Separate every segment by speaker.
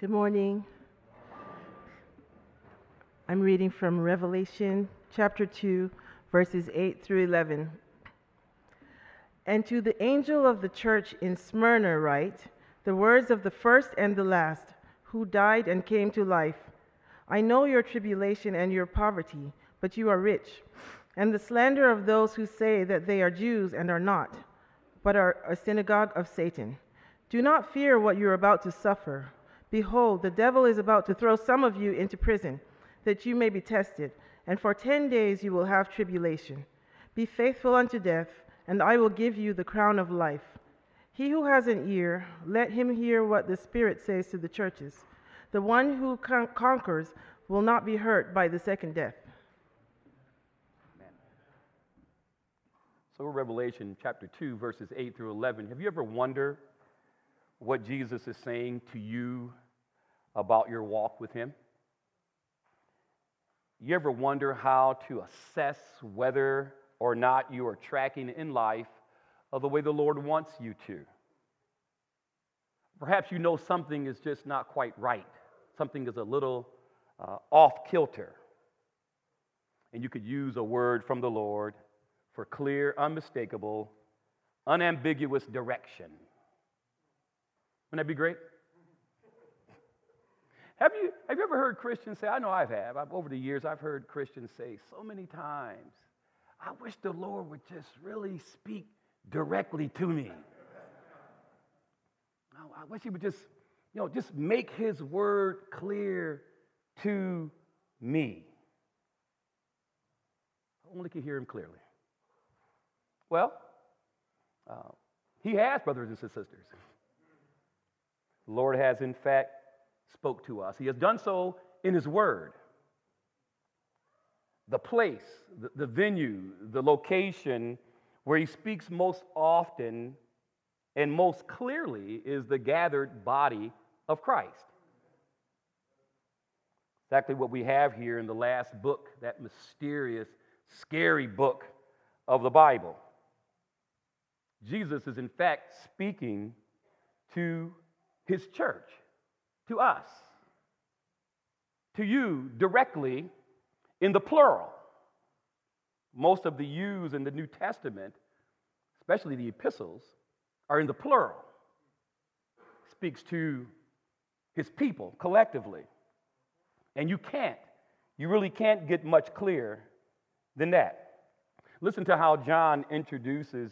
Speaker 1: Good morning. I'm reading from Revelation chapter 2, verses 8 through 11. And to the angel of the church in Smyrna, write the words of the first and the last, who died and came to life. I know your tribulation and your poverty, but you are rich, and the slander of those who say that they are Jews and are not, but are a synagogue of Satan. Do not fear what you are about to suffer. Behold, the devil is about to throw some of you into prison, that you may be tested, and for ten days you will have tribulation. Be faithful unto death, and I will give you the crown of life. He who has an ear, let him hear what the Spirit says to the churches. The one who con- conquers will not be hurt by the second death.
Speaker 2: Amen. So, Revelation chapter 2, verses 8 through 11. Have you ever wondered what Jesus is saying to you about your walk with Him? You ever wonder how to assess whether or not you are tracking in life of the way the Lord wants you to? Perhaps you know something is just not quite right, something is a little uh, off kilter. And you could use a word from the Lord for clear, unmistakable, unambiguous direction. Wouldn't that be great? Have you, have you ever heard Christians say, I know I have, I've, over the years, I've heard Christians say so many times, I wish the Lord would just really speak directly to me. I wish he would just, you know, just make his word clear to me. I only can hear him clearly. Well, uh, he has brothers and sisters. The Lord has, in fact, spoke to us. He has done so in His Word. The place, the, venue, the location where He speaks most often and most clearly is the gathered body of Christ. Exactly what we have here in the last book, that mysterious, scary book of the Bible. Jesus is, in fact, speaking to his church, to us, to you directly in the plural. Most of the yous in the New Testament, especially the epistles, are in the plural. Speaks to his people collectively. And you can't, you really can't get much clearer than that. Listen to how John introduces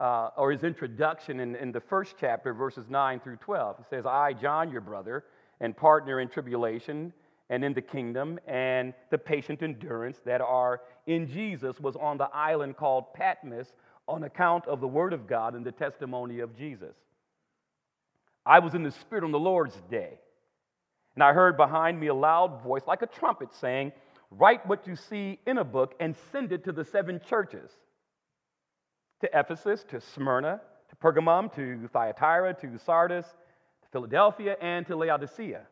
Speaker 2: uh, or his introduction in, in the first chapter, verses 9 through 12. He says, I, John, your brother, and partner in tribulation and in the kingdom and the patient endurance that are in Jesus, was on the island called Patmos on account of the word of God and the testimony of Jesus. I was in the Spirit on the Lord's day, and I heard behind me a loud voice like a trumpet saying, Write what you see in a book and send it to the seven churches to Ephesus, to Smyrna, to Pergamum, to Thyatira, to Sardis, Philadelphia, and to Laodicea.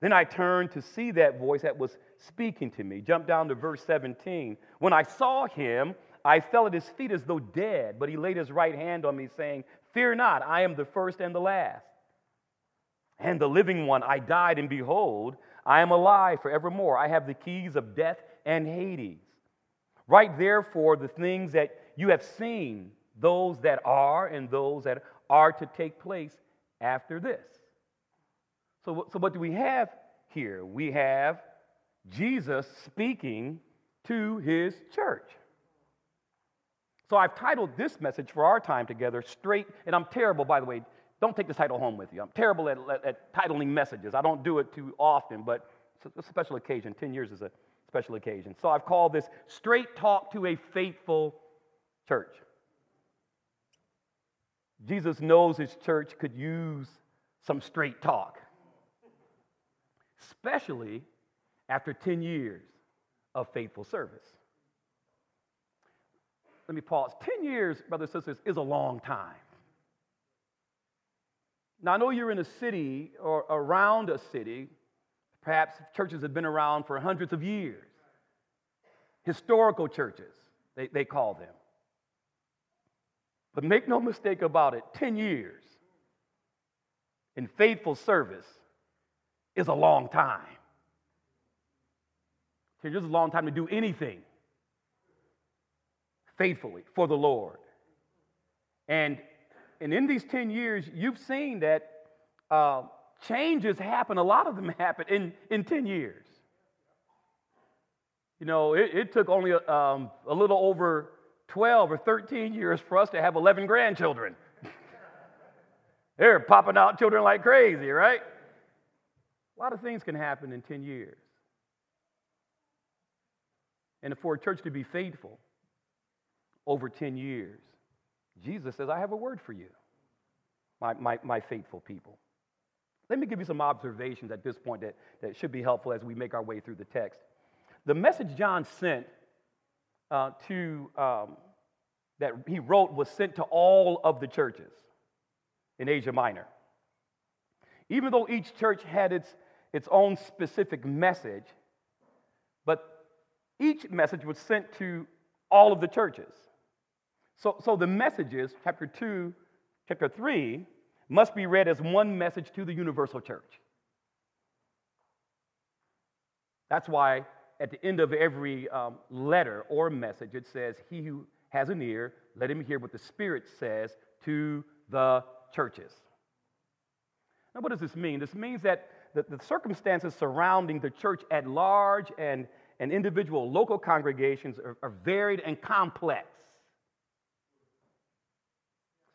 Speaker 2: Then I turned to see that voice that was speaking to me. Jump down to verse 17. When I saw him, I fell at his feet as though dead, but he laid his right hand on me, saying, Fear not, I am the first and the last. And the living one, I died, and behold, I am alive forevermore. I have the keys of death and Hades. Write therefore the things that you have seen, those that are and those that are to take place after this. So, so what do we have here? We have Jesus speaking to his church. So I've titled this message for our time together, Straight, and I'm terrible, by the way. Don't take this title home with you. I'm terrible at, at, at titling messages. I don't do it too often, but it's a special occasion. 10 years is a special occasion. So I've called this Straight Talk to a Faithful Church. Jesus knows his church could use some straight talk, especially after 10 years of faithful service. Let me pause. 10 years, brothers and sisters, is a long time. Now, I know you're in a city or around a city, perhaps churches have been around for hundreds of years. Historical churches, they, they call them. But make no mistake about it 10 years in faithful service is a long time. This is a long time to do anything faithfully for the Lord. And, and in these 10 years, you've seen that uh, changes happen. A lot of them happen in, in 10 years. You know, it, it took only a, um, a little over 12 or 13 years for us to have 11 grandchildren. They're popping out children like crazy, right? A lot of things can happen in 10 years. And for a church to be faithful over 10 years, Jesus says, I have a word for you, my, my, my faithful people. Let me give you some observations at this point that, that should be helpful as we make our way through the text. The message John sent uh, to, um, that he wrote was sent to all of the churches in Asia Minor. Even though each church had its, its own specific message, but each message was sent to all of the churches. So, so the messages, chapter 2, chapter 3, must be read as one message to the universal church. That's why at the end of every um, letter or message, it says, He who has an ear, let him hear what the Spirit says to the churches. Now, what does this mean? This means that the, the circumstances surrounding the church at large and, and individual local congregations are, are varied and complex.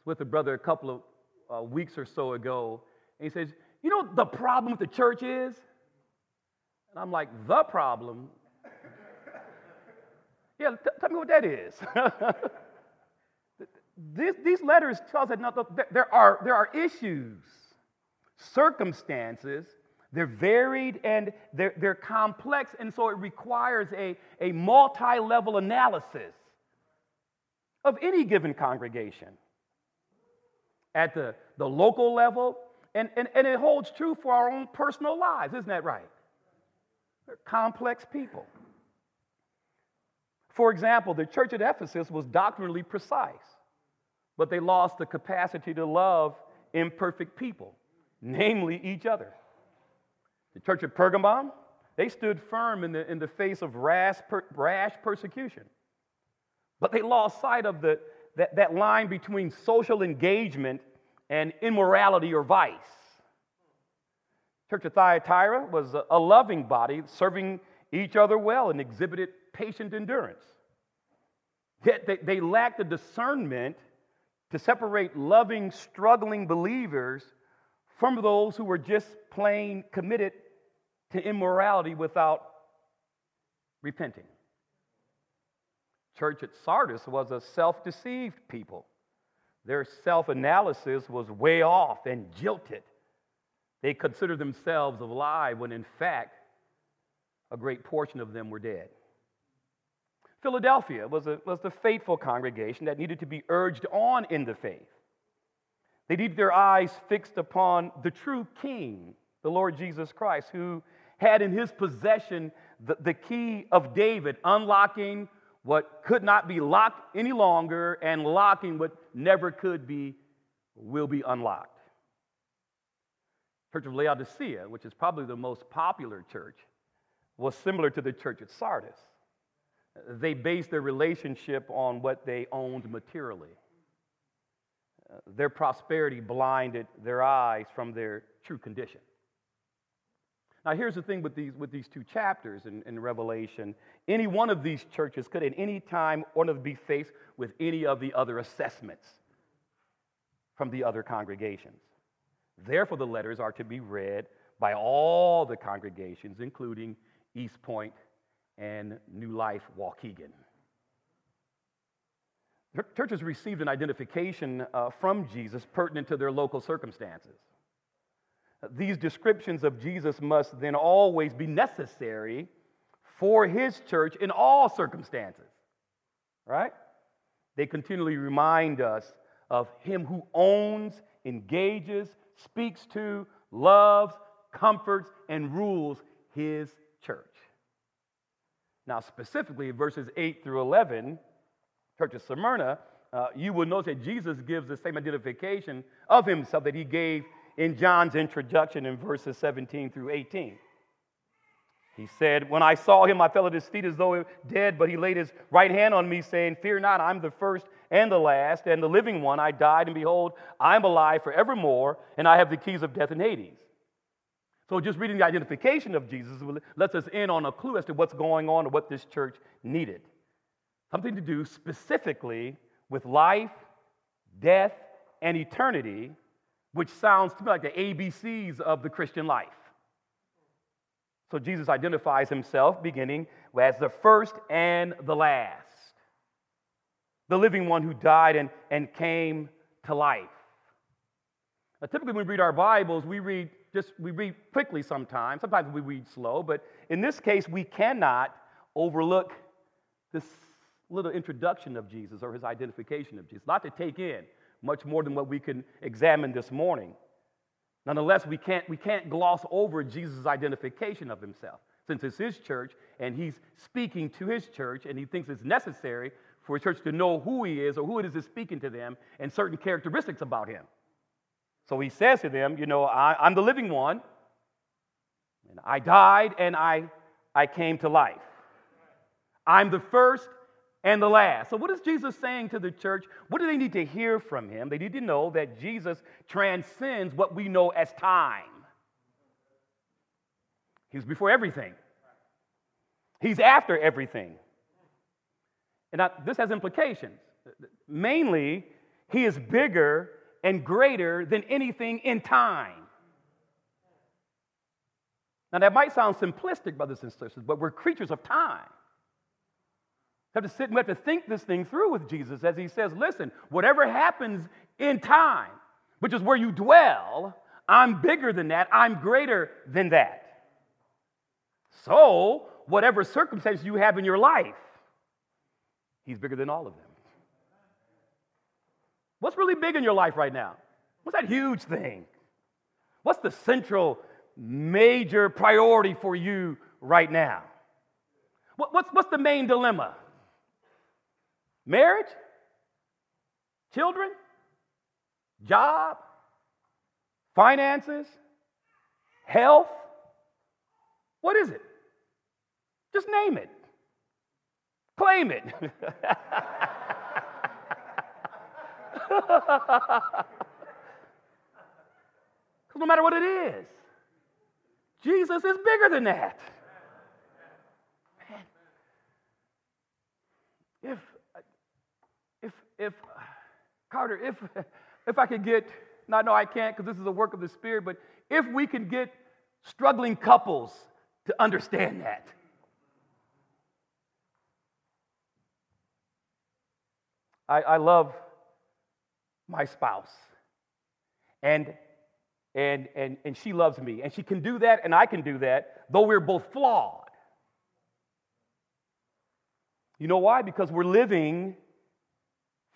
Speaker 2: With a brother a couple of uh, weeks or so ago, and he says, You know the problem with the church is? And I'm like, The problem? yeah, t- tell me what that is. this, these letters tell us that no, there, are, there are issues, circumstances, they're varied and they're, they're complex, and so it requires a, a multi level analysis of any given congregation at the, the local level, and, and, and it holds true for our own personal lives, isn't that right? They're complex people. For example, the church at Ephesus was doctrinally precise, but they lost the capacity to love imperfect people, namely each other. The church at Pergamum, they stood firm in the, in the face of rash, per, rash persecution, but they lost sight of the, that, that line between social engagement and immorality or vice. Church of Thyatira was a, loving body, serving each other well and exhibited patient endurance. Yet they, they lacked the discernment to separate loving, struggling believers from those who were just plain committed to immorality without repenting church at Sardis was a self deceived people. Their self analysis was way off and jilted. They considered themselves alive when, in fact, a great portion of them were dead. Philadelphia was, a, was the faithful congregation that needed to be urged on in the faith. They needed their eyes fixed upon the true King, the Lord Jesus Christ, who had in his possession the, the key of David, unlocking what could not be locked any longer and locking what never could be will be unlocked. Church of Laodicea, which is probably the most popular church, was similar to the church at Sardis. They based their relationship on what they owned materially. Their prosperity blinded their eyes from their true condition. Now, here's the thing with these, with these two chapters in, in Revelation. Any one of these churches could at any time one of be faced with any of the other assessments from the other congregations. Therefore, the letters are to be read by all the congregations, including East Point and New Life Waukegan. Churches received an identification uh, from Jesus pertinent to their local circumstances. These descriptions of Jesus must then always be necessary for his church in all circumstances, right? They continually remind us of him who owns, engages, speaks to, loves, comforts, and rules his church. Now, specifically, verses 8 through 11, Church of Smyrna, uh, you will notice that Jesus gives the same identification of himself that he gave in John's introduction in verses 17 through 18. He said, When I saw him, I fell at his feet as though dead, but he laid his right hand on me, saying, Fear not, I'm the first and the last, and the living one. I died, and behold, I'm alive forevermore, and I have the keys of death and Hades. So, just reading the identification of Jesus lets us in on a clue as to what's going on and what this church needed. Something to do specifically with life, death, and eternity, which sounds to me like the ABCs of the Christian life. So Jesus identifies himself beginning as the first and the last, the living one who died and, and came to life. Now, typically, when we read our Bibles, we read just we read quickly sometimes. Sometimes we read slow, but in this case, we cannot overlook this little introduction of Jesus or his identification of Jesus. A lot to take in, much more than what we can examine this morning. Nonetheless, we can't, we can't gloss over Jesus' identification of himself since it's his church and he's speaking to his church and he thinks it's necessary for a church to know who he is or who it is that's speaking to them and certain characteristics about him. So he says to them, You know, I, am the living one, and I died and I, I came to life. I'm the first and the last. So, what is Jesus saying to the church? What do they need to hear from him? They need to know that Jesus transcends what we know as time. He's before everything, He's after everything. And this has implications. Mainly, He is bigger and greater than anything in time. Now, that might sound simplistic, brothers and sisters, but we're creatures of time have to sit and we have to think this thing through with Jesus as he says, listen, whatever happens in time, which is where you dwell, I'm bigger than that, I'm greater than that. So, whatever circumstances you have in your life, he's bigger than all of them. What's really big in your life right now? What's that huge thing? What's the central major priority for you right now? what's, what's the main dilemma? Marriage? Children? Job? Finances? Health? What is it? Just name it. Claim it. no matter what it is, Jesus is bigger than that. Man. If if, Carter, if, if I could get, no, no, I can't because this is a work of the Spirit, but if we can get struggling couples to understand that. I, I love my spouse. And and, and, and she loves me. And she can do that, and I can do that, though we're both flawed. You know why? Because we're living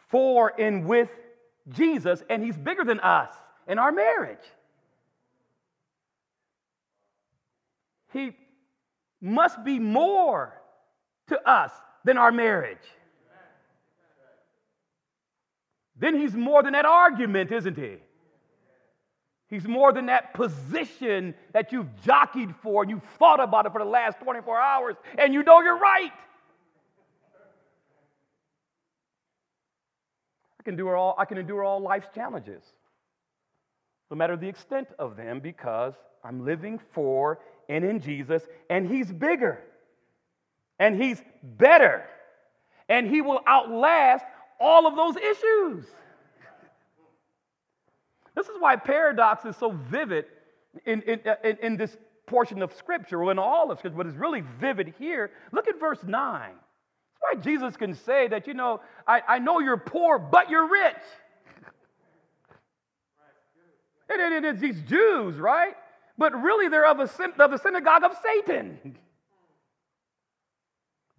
Speaker 2: for and with Jesus, and He's bigger than us in our marriage. He must be more to us than our marriage. Then He's more than that argument, isn't He? He's more than that position that you've jockeyed for and you've thought about it for the last 24 hours and you know you're right. Can endure all, I can endure all life's challenges, no matter the extent of them, because I'm living for and in Jesus, and He's bigger, and He's better, and He will outlast all of those issues. This is why paradox is so vivid in, in, in, in this portion of Scripture, or in all of Scripture, but it's really vivid here. Look at verse 9 why Jesus can say that, you know, I, I know you're poor, but you're rich. and it is these Jews, right? But really, they're of, a, of the synagogue of Satan.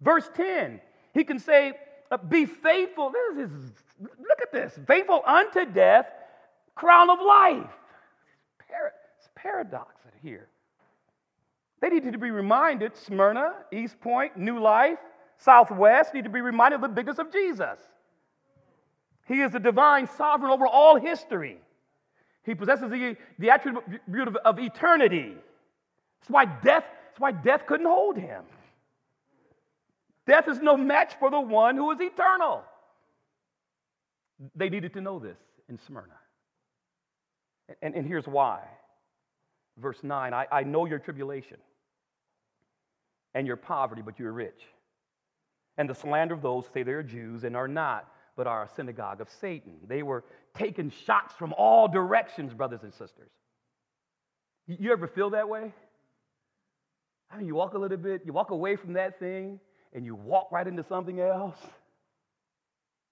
Speaker 2: Verse 10, he can say, uh, Be faithful. This is, look at this faithful unto death, crown of life. It's paradox here. They need to be reminded Smyrna, East Point, New Life, Southwest need to be reminded of the bigness of Jesus. He is the divine sovereign over all history. He possesses the, the attribute of, of eternity. That's why death, that's why death couldn't hold him. Death is no match for the one who is eternal. They needed to know this in Smyrna. And, and here's why. Verse 9 I, I know your tribulation and your poverty, but you're rich. And the slander of those who say they're Jews and are not, but are a synagogue of Satan. They were taking shots from all directions, brothers and sisters. You ever feel that way? I mean, you walk a little bit, you walk away from that thing, and you walk right into something else.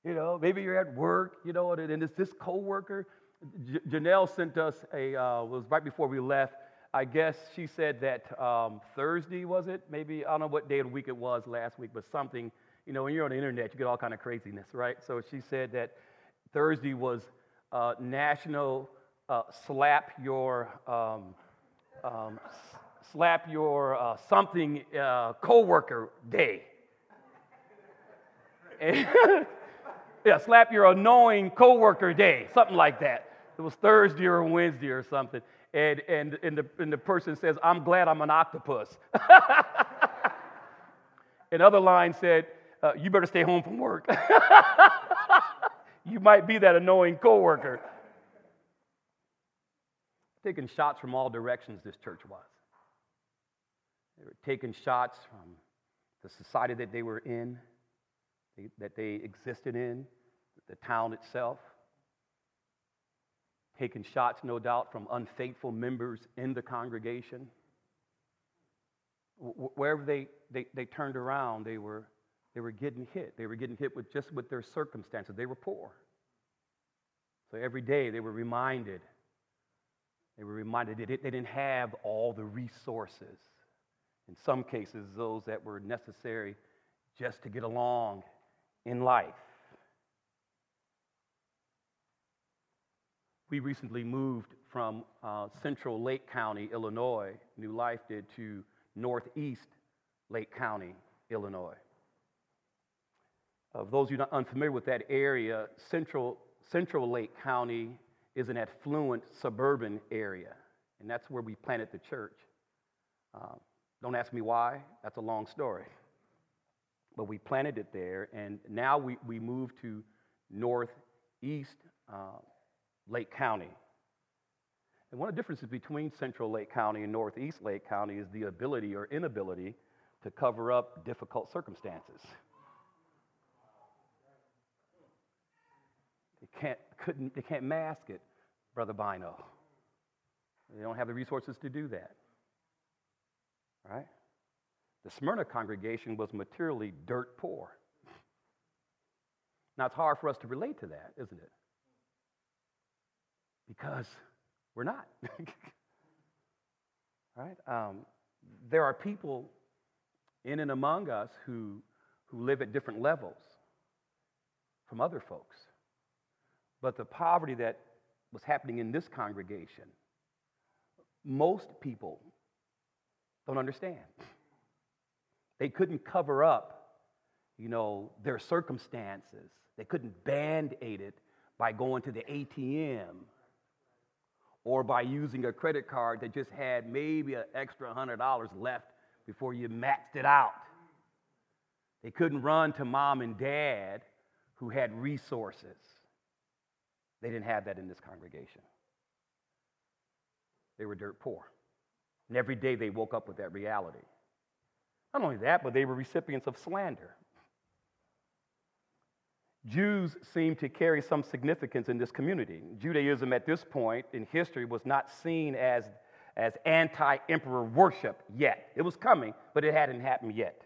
Speaker 2: You know, maybe you're at work, you know, and it's this coworker. J- Janelle sent us a, uh, was right before we left. I guess she said that um, Thursday, was it? Maybe, I don't know what day of the week it was last week, but something, you know, when you're on the internet, you get all kind of craziness, right? So she said that Thursday was uh, National uh, Slap Your, um, um, slap your uh, something uh, coworker day. yeah, slap your annoying coworker day, something like that. It was Thursday or Wednesday or something. And, and, and, the, and the person says, I'm glad I'm an octopus. Another line said, uh, You better stay home from work. you might be that annoying coworker. Taking shots from all directions, this church was. They were taking shots from the society that they were in, that they existed in, the town itself. Taking shots, no doubt, from unfaithful members in the congregation. Wherever they, they, they turned around, they were, they were getting hit. They were getting hit with just with their circumstances. They were poor. So every day they were reminded, they were reminded that they didn't have all the resources in some cases, those that were necessary just to get along in life. We recently moved from uh, central Lake County, Illinois, New Life did, to northeast Lake County, Illinois. Of those of you not unfamiliar with that area, central, central Lake County is an affluent suburban area, and that's where we planted the church. Um, don't ask me why, that's a long story. But we planted it there, and now we, we move to northeast uh, Lake County. And one of the differences between central Lake County and northeast Lake County is the ability or inability to cover up difficult circumstances. They can't, couldn't, they can't mask it, Brother Bino. They don't have the resources to do that right? The Smyrna congregation was materially dirt poor. Now, it's hard for us to relate to that, isn't it? Because we're not. right? Um, there are people in and among us who, who live at different levels from other folks. But the poverty that was happening in this congregation, most people don't understand. They couldn't cover up, you know, their circumstances. They couldn't band-aid it by going to the ATM or by using a credit card that just had maybe an extra $100 left before you maxed it out. They couldn't run to mom and dad who had resources. They didn't have that in this congregation. They were dirt poor. And every day they woke up with that reality. Not only that, but they were recipients of slander. Jews seemed to carry some significance in this community. Judaism at this point in history was not seen as, as anti emperor worship yet. It was coming, but it hadn't happened yet.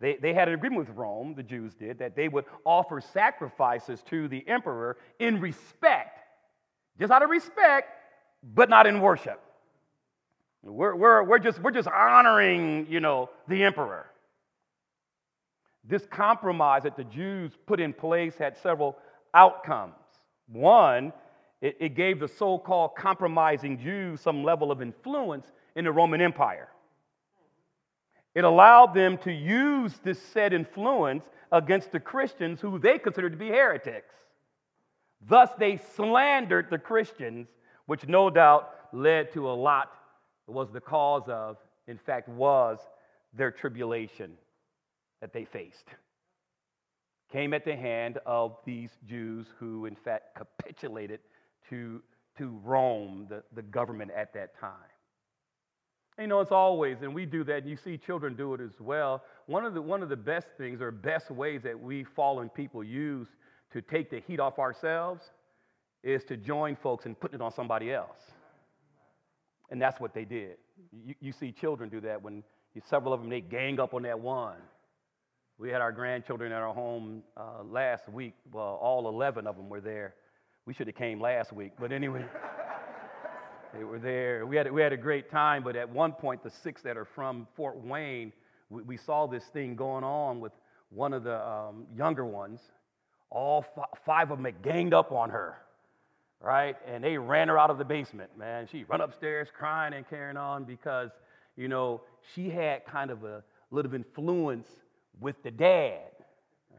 Speaker 2: They, they had an agreement with Rome, the Jews did, that they would offer sacrifices to the emperor in respect, just out of respect, but not in worship. We're, we're, we're, just, we're just honoring, you know, the emperor. This compromise that the Jews put in place had several outcomes. One, it, it gave the so called compromising Jews some level of influence in the Roman Empire. It allowed them to use this said influence against the Christians who they considered to be heretics. Thus, they slandered the Christians which no doubt led to a lot, was the cause of, in fact, was their tribulation that they faced. Came at the hand of these Jews who, in fact, capitulated to, to Rome, the, the government at that time. You know, it's always, and we do that, and you see children do it as well. One of the, one of the best things or best ways that we fallen people use to take the heat off ourselves is to join folks and put it on somebody else. And that's what they did. You, you see children do that when you, several of them, they gang up on that one. We had our grandchildren at our home uh, last week. Well, all 11 of them were there. We should have came last week, but anyway. They were there. We had, we had a great time, but at one point, the six that are from Fort Wayne, we, we saw this thing going on with one of the um, younger ones. All f- five of them had ganged up on her, right? And they ran her out of the basement, man. She run upstairs crying and carrying on because, you know, she had kind of a little influence with the dad,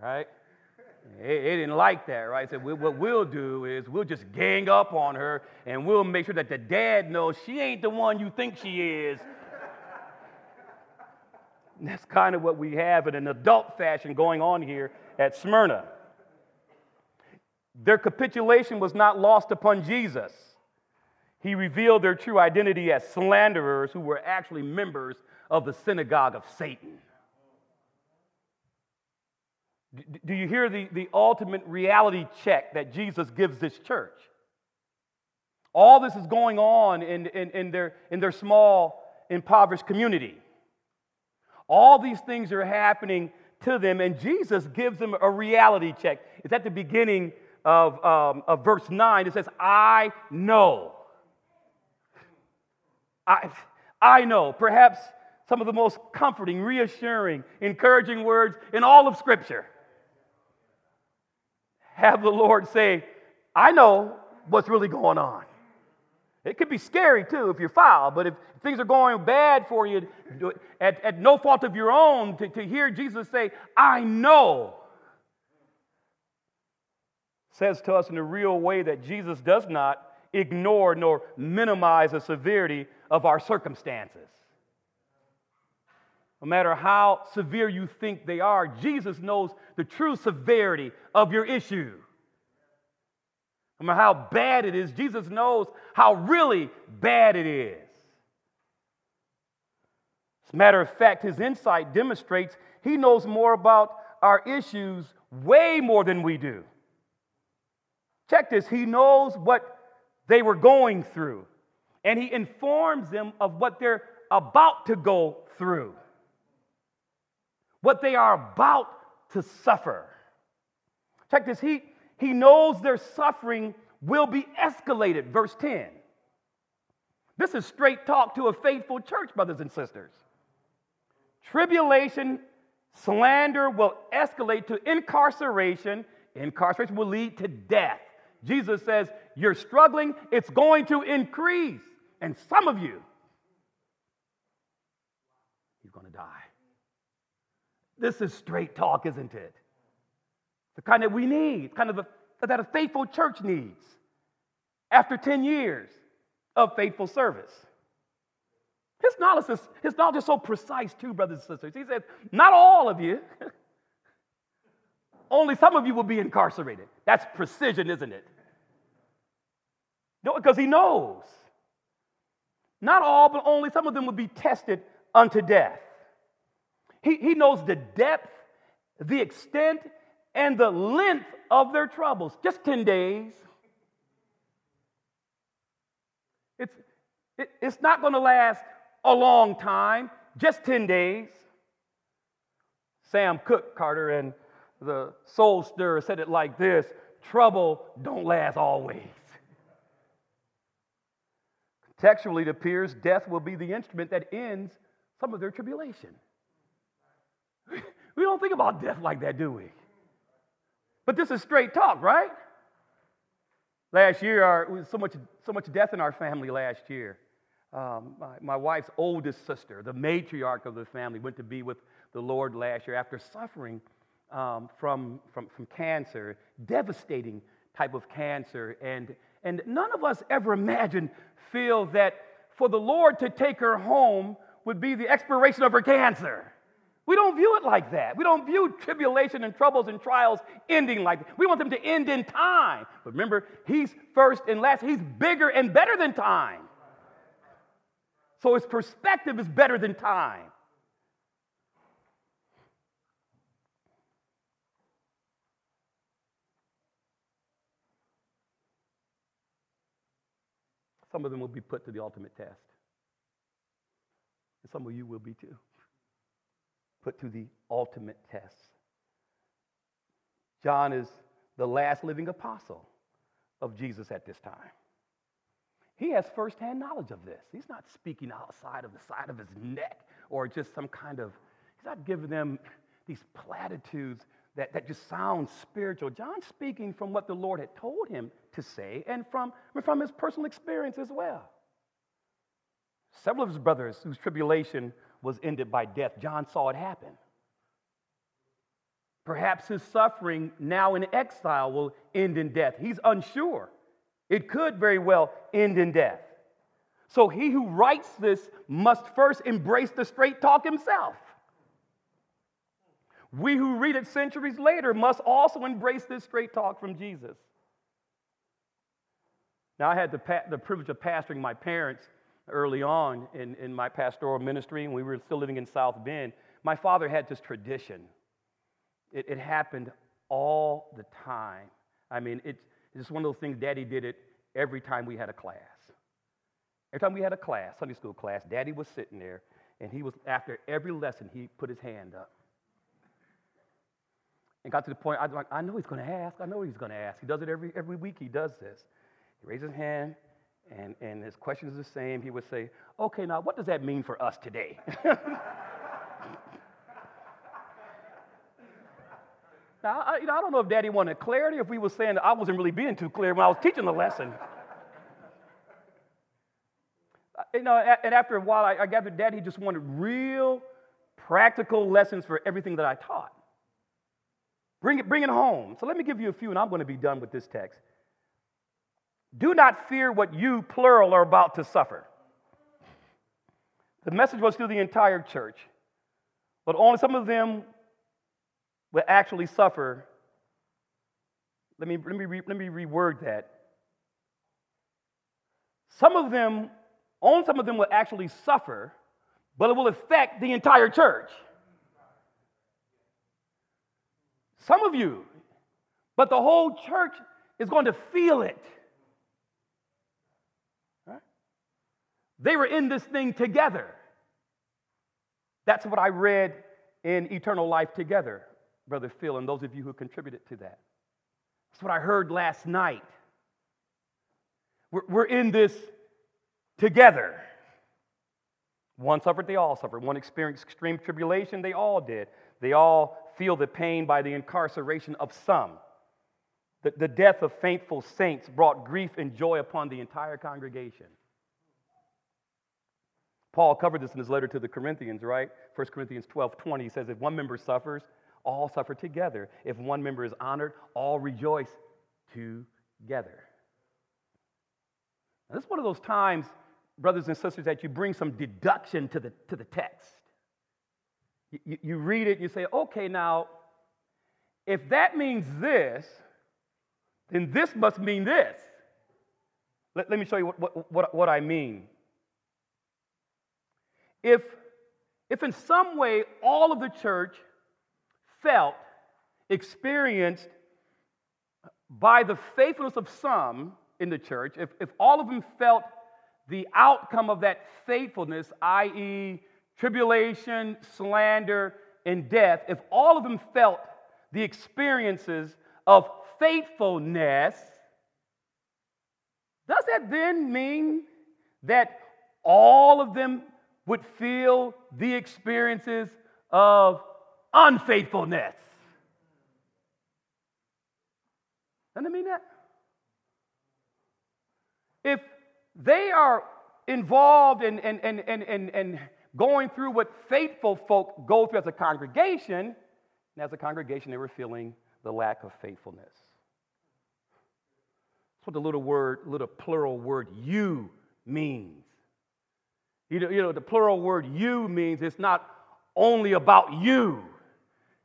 Speaker 2: right? They, didn't like that, right? So what we'll do is we'll just gang up on her and we'll make sure that the dad knows she ain't the one you think she is. That's kind of what we have in an adult fashion going on here at Smyrna. Their capitulation was not lost upon Jesus. He revealed their true identity as slanderers who were actually members of the synagogue of Satan. Do you hear the, the ultimate reality check that Jesus gives this church? All this is going on in, in, in, their, in their small, impoverished community. All these things are happening to them, and Jesus gives them a reality check. It's at the beginning of, um, of verse 9. It says, I know. I, I know. Perhaps some of the most comforting, reassuring, encouraging words in all of Scripture have the Lord say, I know what's really going on. It could be scary too if you're foul, but if things are going bad for you at, at no fault of your own, to, to hear Jesus say, I know, says to us in a real way that Jesus does not ignore nor minimize the severity of our circumstances. No matter how severe you think they are, Jesus knows the true severity of your issue. No matter how bad it is, Jesus knows how really bad it is. As a matter of fact, his insight demonstrates he knows more about our issues way more than we do. Check this he knows what they were going through, and he informs them of what they're about to go through what they are about to suffer. Check this. He, he knows their suffering will be escalated. Verse 10. This is straight talk to a faithful church, brothers and sisters. Tribulation, slander will escalate to incarceration. Incarceration will lead to death. Jesus says, You're struggling, it's going to increase. And some of you, you're going to die. This is straight talk, isn't it? The kind that we need, kind of that a faithful church needs after 10 years of faithful service. His knowledge is, his knowledge is so precise, too, brothers and sisters. He says, Not all of you, only some of you will be incarcerated. That's precision, isn't it? No, because he knows. Not all, but only some of them will be tested unto death. He, he knows the depth, the extent, and the length of their troubles. Just 10 days. It's, it, it's not going to last a long time, just 10 days. Sam Cooke Carter and the Soul Stirrer said it like this trouble don't last always. Contextually, it appears death will be the instrument that ends some of their tribulation. Don't think about death like that, do we? But this is straight talk, right? Last year, our, was so much, so much death in our family last year. Um, my, my wife's oldest sister, the matriarch of the family, went to be with the Lord last year after suffering um, from, from, from cancer, devastating type of cancer. And, And none of us ever imagined, feel that for the Lord to take her home would be the expiration of her cancer. We don't view it like that. We don't view tribulation and troubles and trials ending like that. We want them to end in time. But remember, He's first and last. He's bigger and better than time. So His perspective is better than time. Some of them will be put to the ultimate test. And some of you will be too. Put to the ultimate test. John is the last living apostle of Jesus at this time. He has firsthand knowledge of this. He's not speaking outside of the side of his neck or just some kind of, he's not giving them these platitudes that, that just sound spiritual. John's speaking from what the Lord had told him to say and from, from his personal experience as well. Several of his brothers whose tribulation was ended by death, John saw it happen. Perhaps his suffering now in exile will end in death. He's unsure. It could very well end in death. So he who writes this must first embrace the straight talk himself. We who read it centuries later must also embrace this straight talk from Jesus. Now, I had the, the privilege of pastoring my parents early on in, in my pastoral ministry, and we were still living in South Bend. My father had this tradition. It, it happened all the time. I mean, it's just one of those things, Daddy did it every time we had a class. Every time we had a class, Sunday school class, Daddy was sitting there, and he was, after every lesson, he put his hand up and got to the point, I was like, I know he's going to ask. I know he's going to ask. He does it every, every week. He does this. He raises his hand, and, and his question is the same. He would say, Okay, now what does that mean for us today? now, I, you know, I don't know if Daddy wanted clarity, if we were saying I wasn't really being too clear when I was teaching the lesson. Uh, you know, and after a while, I, I gathered Daddy just wanted real practical lessons for everything that I taught. Bring it, bring it home. So let me give you a few, and I'm going to be done with this text. Do not fear what you, plural, are about to suffer. The message was to the entire church, but only some of them will actually suffer. Let me, let me, re, let me reword that. Some of them, only some of them will actually suffer, but it will affect the entire church. Some of you, but the whole church is going to feel it. Right? They were in this thing together. That's what I read in Eternal Life Together, Brother Phil, and those of you who contributed to that. That's what I heard last night. We're, we're in this together. One suffered, they all suffered. One experienced extreme tribulation, they all did. They all feel the pain by the incarceration of some. The, the death of faithful saints brought grief and joy upon the entire congregation. Paul covered this in his letter to the Corinthians, right? 1 Corinthians 12 20 he says, If one member suffers, all suffer together. If one member is honored, all rejoice together. Now, this is one of those times, brothers and sisters, that you bring some deduction to the, to the text. You, you read it, you say, okay, now, if that means this, then this must mean this. Let, let me show you what, what, what, what I mean. If, if in some way all of the church felt, experienced by the faithfulness of some in the church, if, if all of them felt the outcome of that faithfulness, i.e., tribulation, slander, and death, if all of them felt the experiences of faithfulness, does that then mean that all of them would feel the experiences of unfaithfulness? Doesn't it mean that? If they are involved in, in, in, in, in, in going through what faithful folk go through as a congregation, and as a congregation, they were feeling the lack of faithfulness. That's what the little word, little plural word you means. You know, you know, the plural word you means it's not only about you,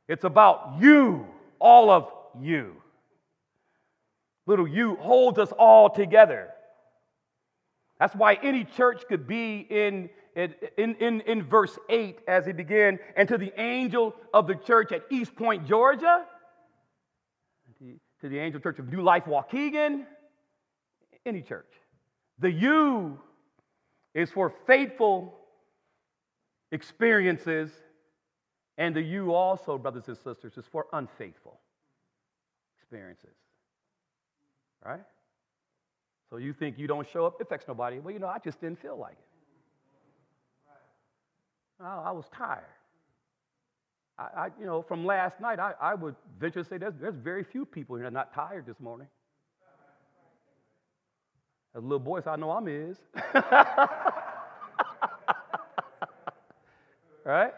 Speaker 2: it's about you, all of you. Little you holds us all together. That's why any church could be in, in, in, in, verse 8 as he began, and to the angel of the church at East Point, Georgia, to the angel church of New Life, Waukegan, any church. The you is for faithful experiences, and the you also, brothers and sisters, is for unfaithful experiences. Right? So you think you don't show up, it affects nobody. Well, you know, I just didn't feel like it. I, I was tired. I, I, you know, from last night, I, I would venture to say there's, there's very few people here that are not tired this morning. As a little boy, so I know I'm is. right?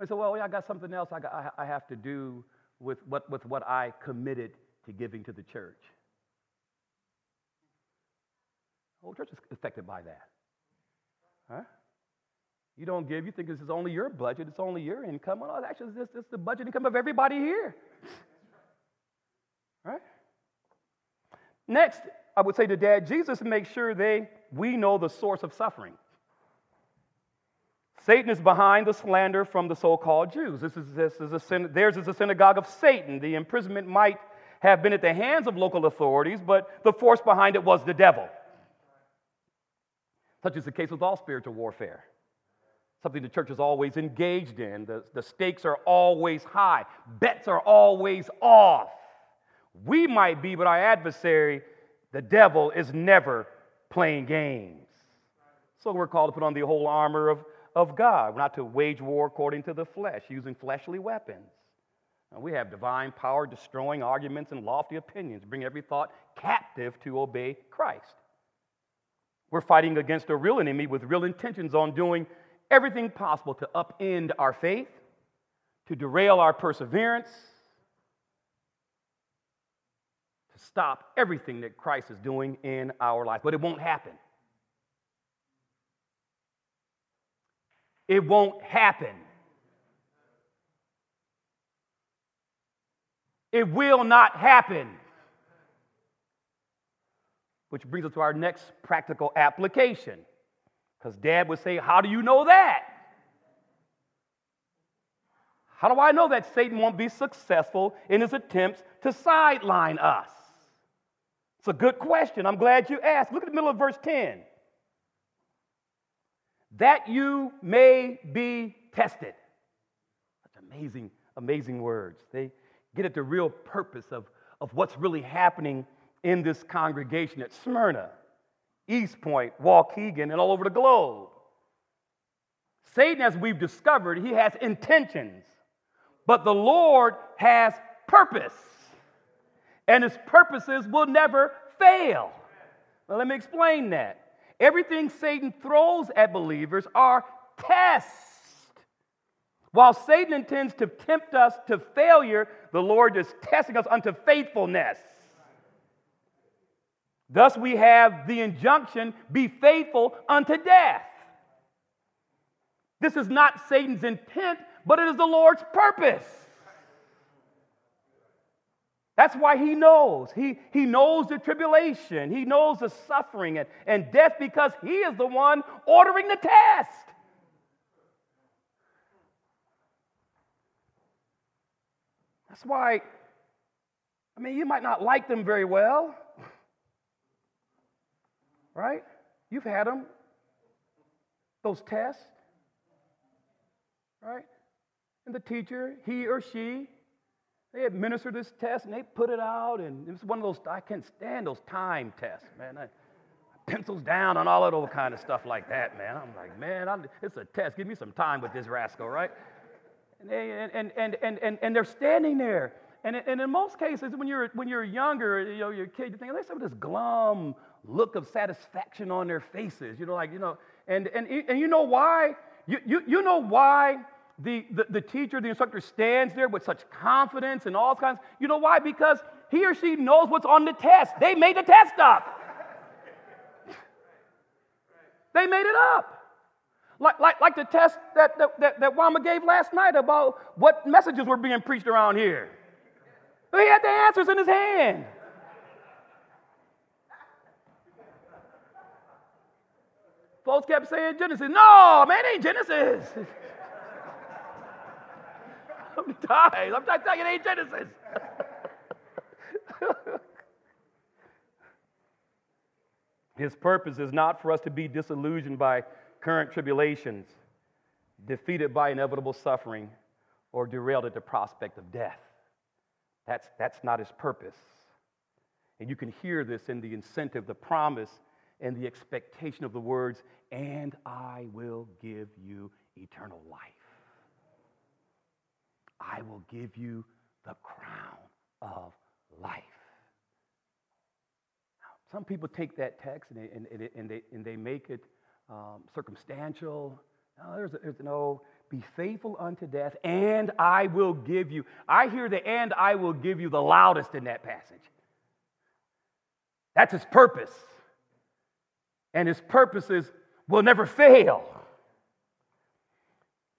Speaker 2: I said, well, yeah, I got something else I, got, I, I have to do with what, with what I committed to giving to the church. The whole church is affected by that. Huh? You don't give, you think this is only your budget, it's only your income. Well, no, actually, it's, it's the budget income of everybody here. Right? Next, I would say to dad, Jesus makes sure they we know the source of suffering. Satan is behind the slander from the so-called Jews. This is, this is a, theirs is a synagogue of Satan. The imprisonment might have been at the hands of local authorities, but the force behind it was the devil. Such is the case with all spiritual warfare. Something the church is always engaged in. The, the stakes are always high, bets are always off. We might be, but our adversary, the devil, is never playing games. So we're called to put on the whole armor of, of God. We're not to wage war according to the flesh, using fleshly weapons. And we have divine power, destroying arguments and lofty opinions, bring every thought captive to obey Christ. We're fighting against a real enemy with real intentions on doing everything possible to upend our faith, to derail our perseverance, stop everything that Christ is doing in our life. But it won't happen. It won't happen. It will not happen. Which brings us to our next practical application. Because dad would say, How do you know that? How do I know that Satan won't be successful in his attempts to sideline us? It's a good question. I'm glad you asked. Look at the middle of verse 10. That you may be tested. That's amazing, amazing words. They get at the real purpose of, of what's really happening in this congregation at Smyrna, East Point, Waukegan, and all over the globe. Satan, as we've discovered, he has intentions, but the Lord has purpose and his purposes will never fail. Now, let me explain that. Everything Satan throws at believers are tests. While Satan intends to tempt us to failure, the Lord is testing us unto faithfulness. Thus, we have the injunction be faithful unto death. This is not Satan's intent, but it is the Lord's purpose. That's why he knows. He, he knows the tribulation, he knows the suffering and, and death because he is the one ordering the test. That's why, I mean, you might not like them very well, right? You've had them, those tests, right? And the teacher, he or she, they administer this test and they put it out, and it's one of those, I can't stand those time tests, man. I, pencils down and all of those kind of stuff like that, man. I'm like, man, I'm, it's a test. Give me some time with this rascal, right? And, they, and, and, and, and, and they're standing there. And, and in most cases, when you're, when you're younger, you know, you're a kid, you think, oh, there's some of this glum look of satisfaction on their faces, you know, like, you know, and, and, and you know why? You, you, you know why the, the, the teacher, the instructor stands there with such confidence and all kinds. You know why? Because he or she knows what's on the test. They made the test up. They made it up. Like, like, like the test that, that, that, that Wama gave last night about what messages were being preached around here. He had the answers in his hand. Folks kept saying Genesis. No, man, it ain't Genesis. I'm tired. I'm telling you, it Genesis. His purpose is not for us to be disillusioned by current tribulations, defeated by inevitable suffering, or derailed at the prospect of death. That's, that's not his purpose. And you can hear this in the incentive, the promise, and the expectation of the words, and I will give you eternal life. I will give you the crown of life. Now, Some people take that text and they, and, and they, and they make it um, circumstantial. No, there's, there's no, be faithful unto death, and I will give you. I hear the and I will give you the loudest in that passage. That's his purpose. And his purposes will never fail.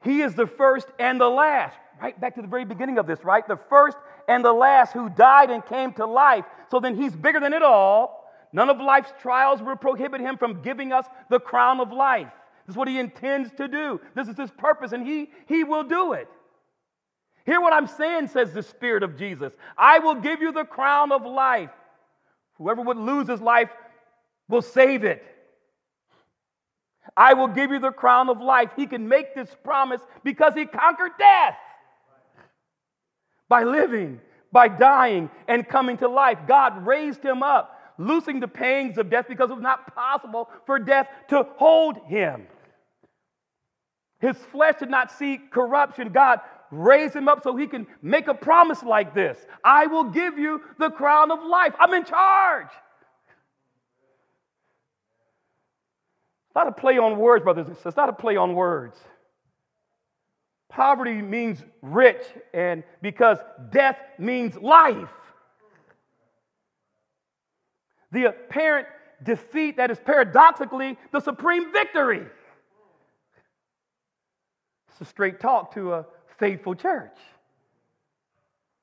Speaker 2: He is the first and the last. Right back to the very beginning of this, right? The first and the last who died and came to life. So then he's bigger than it all. None of life's trials will prohibit him from giving us the crown of life. This is what he intends to do. This is his purpose, and he, he will do it. Hear what I'm saying, says the Spirit of Jesus. I will give you the crown of life. Whoever would lose his life will save it. I will give you the crown of life. He can make this promise because he conquered death by living, by dying, and coming to life. God raised him up, loosing the pangs of death because it was not possible for death to hold him. His flesh did not see corruption. God raised him up so he can make a promise like this I will give you the crown of life. I'm in charge. It's not a play on words, brothers and sisters. It's not a play on words. Poverty means rich, and because death means life. The apparent defeat that is paradoxically the supreme victory. It's a straight talk to a faithful church.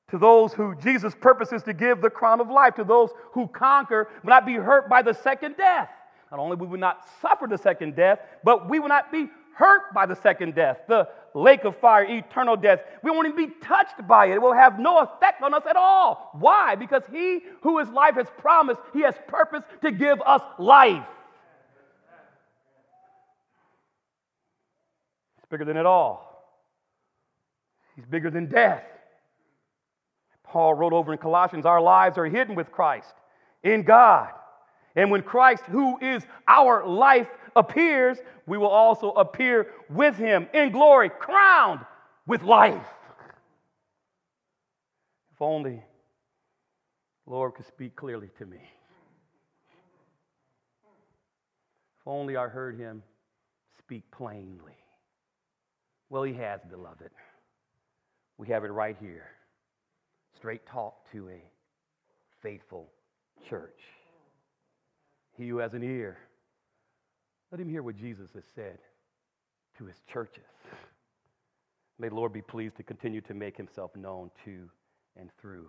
Speaker 2: To those who Jesus purposes to give the crown of life, to those who conquer, will not be hurt by the second death. Not only will we not suffer the second death, but we will not be hurt by the second death, the lake of fire, eternal death. We won't even be touched by it. It will have no effect on us at all. Why? Because he who is life has promised, he has purpose to give us life. He's bigger than it all. He's bigger than death. Paul wrote over in Colossians, our lives are hidden with Christ in God. And when Christ, who is our life, appears, we will also appear with him in glory, crowned with life. If only Lord could speak clearly to me. If only I heard him speak plainly. Well, he has, beloved. We have it right here. Straight talk to a faithful church. He who has an ear, let him hear what Jesus has said to his churches. May the Lord be pleased to continue to make himself known to and through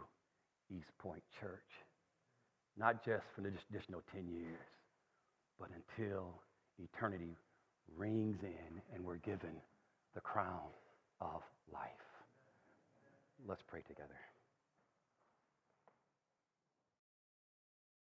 Speaker 2: East Point Church, not just for the additional 10 years, but until eternity rings in and we're given the crown of life. Let's pray together.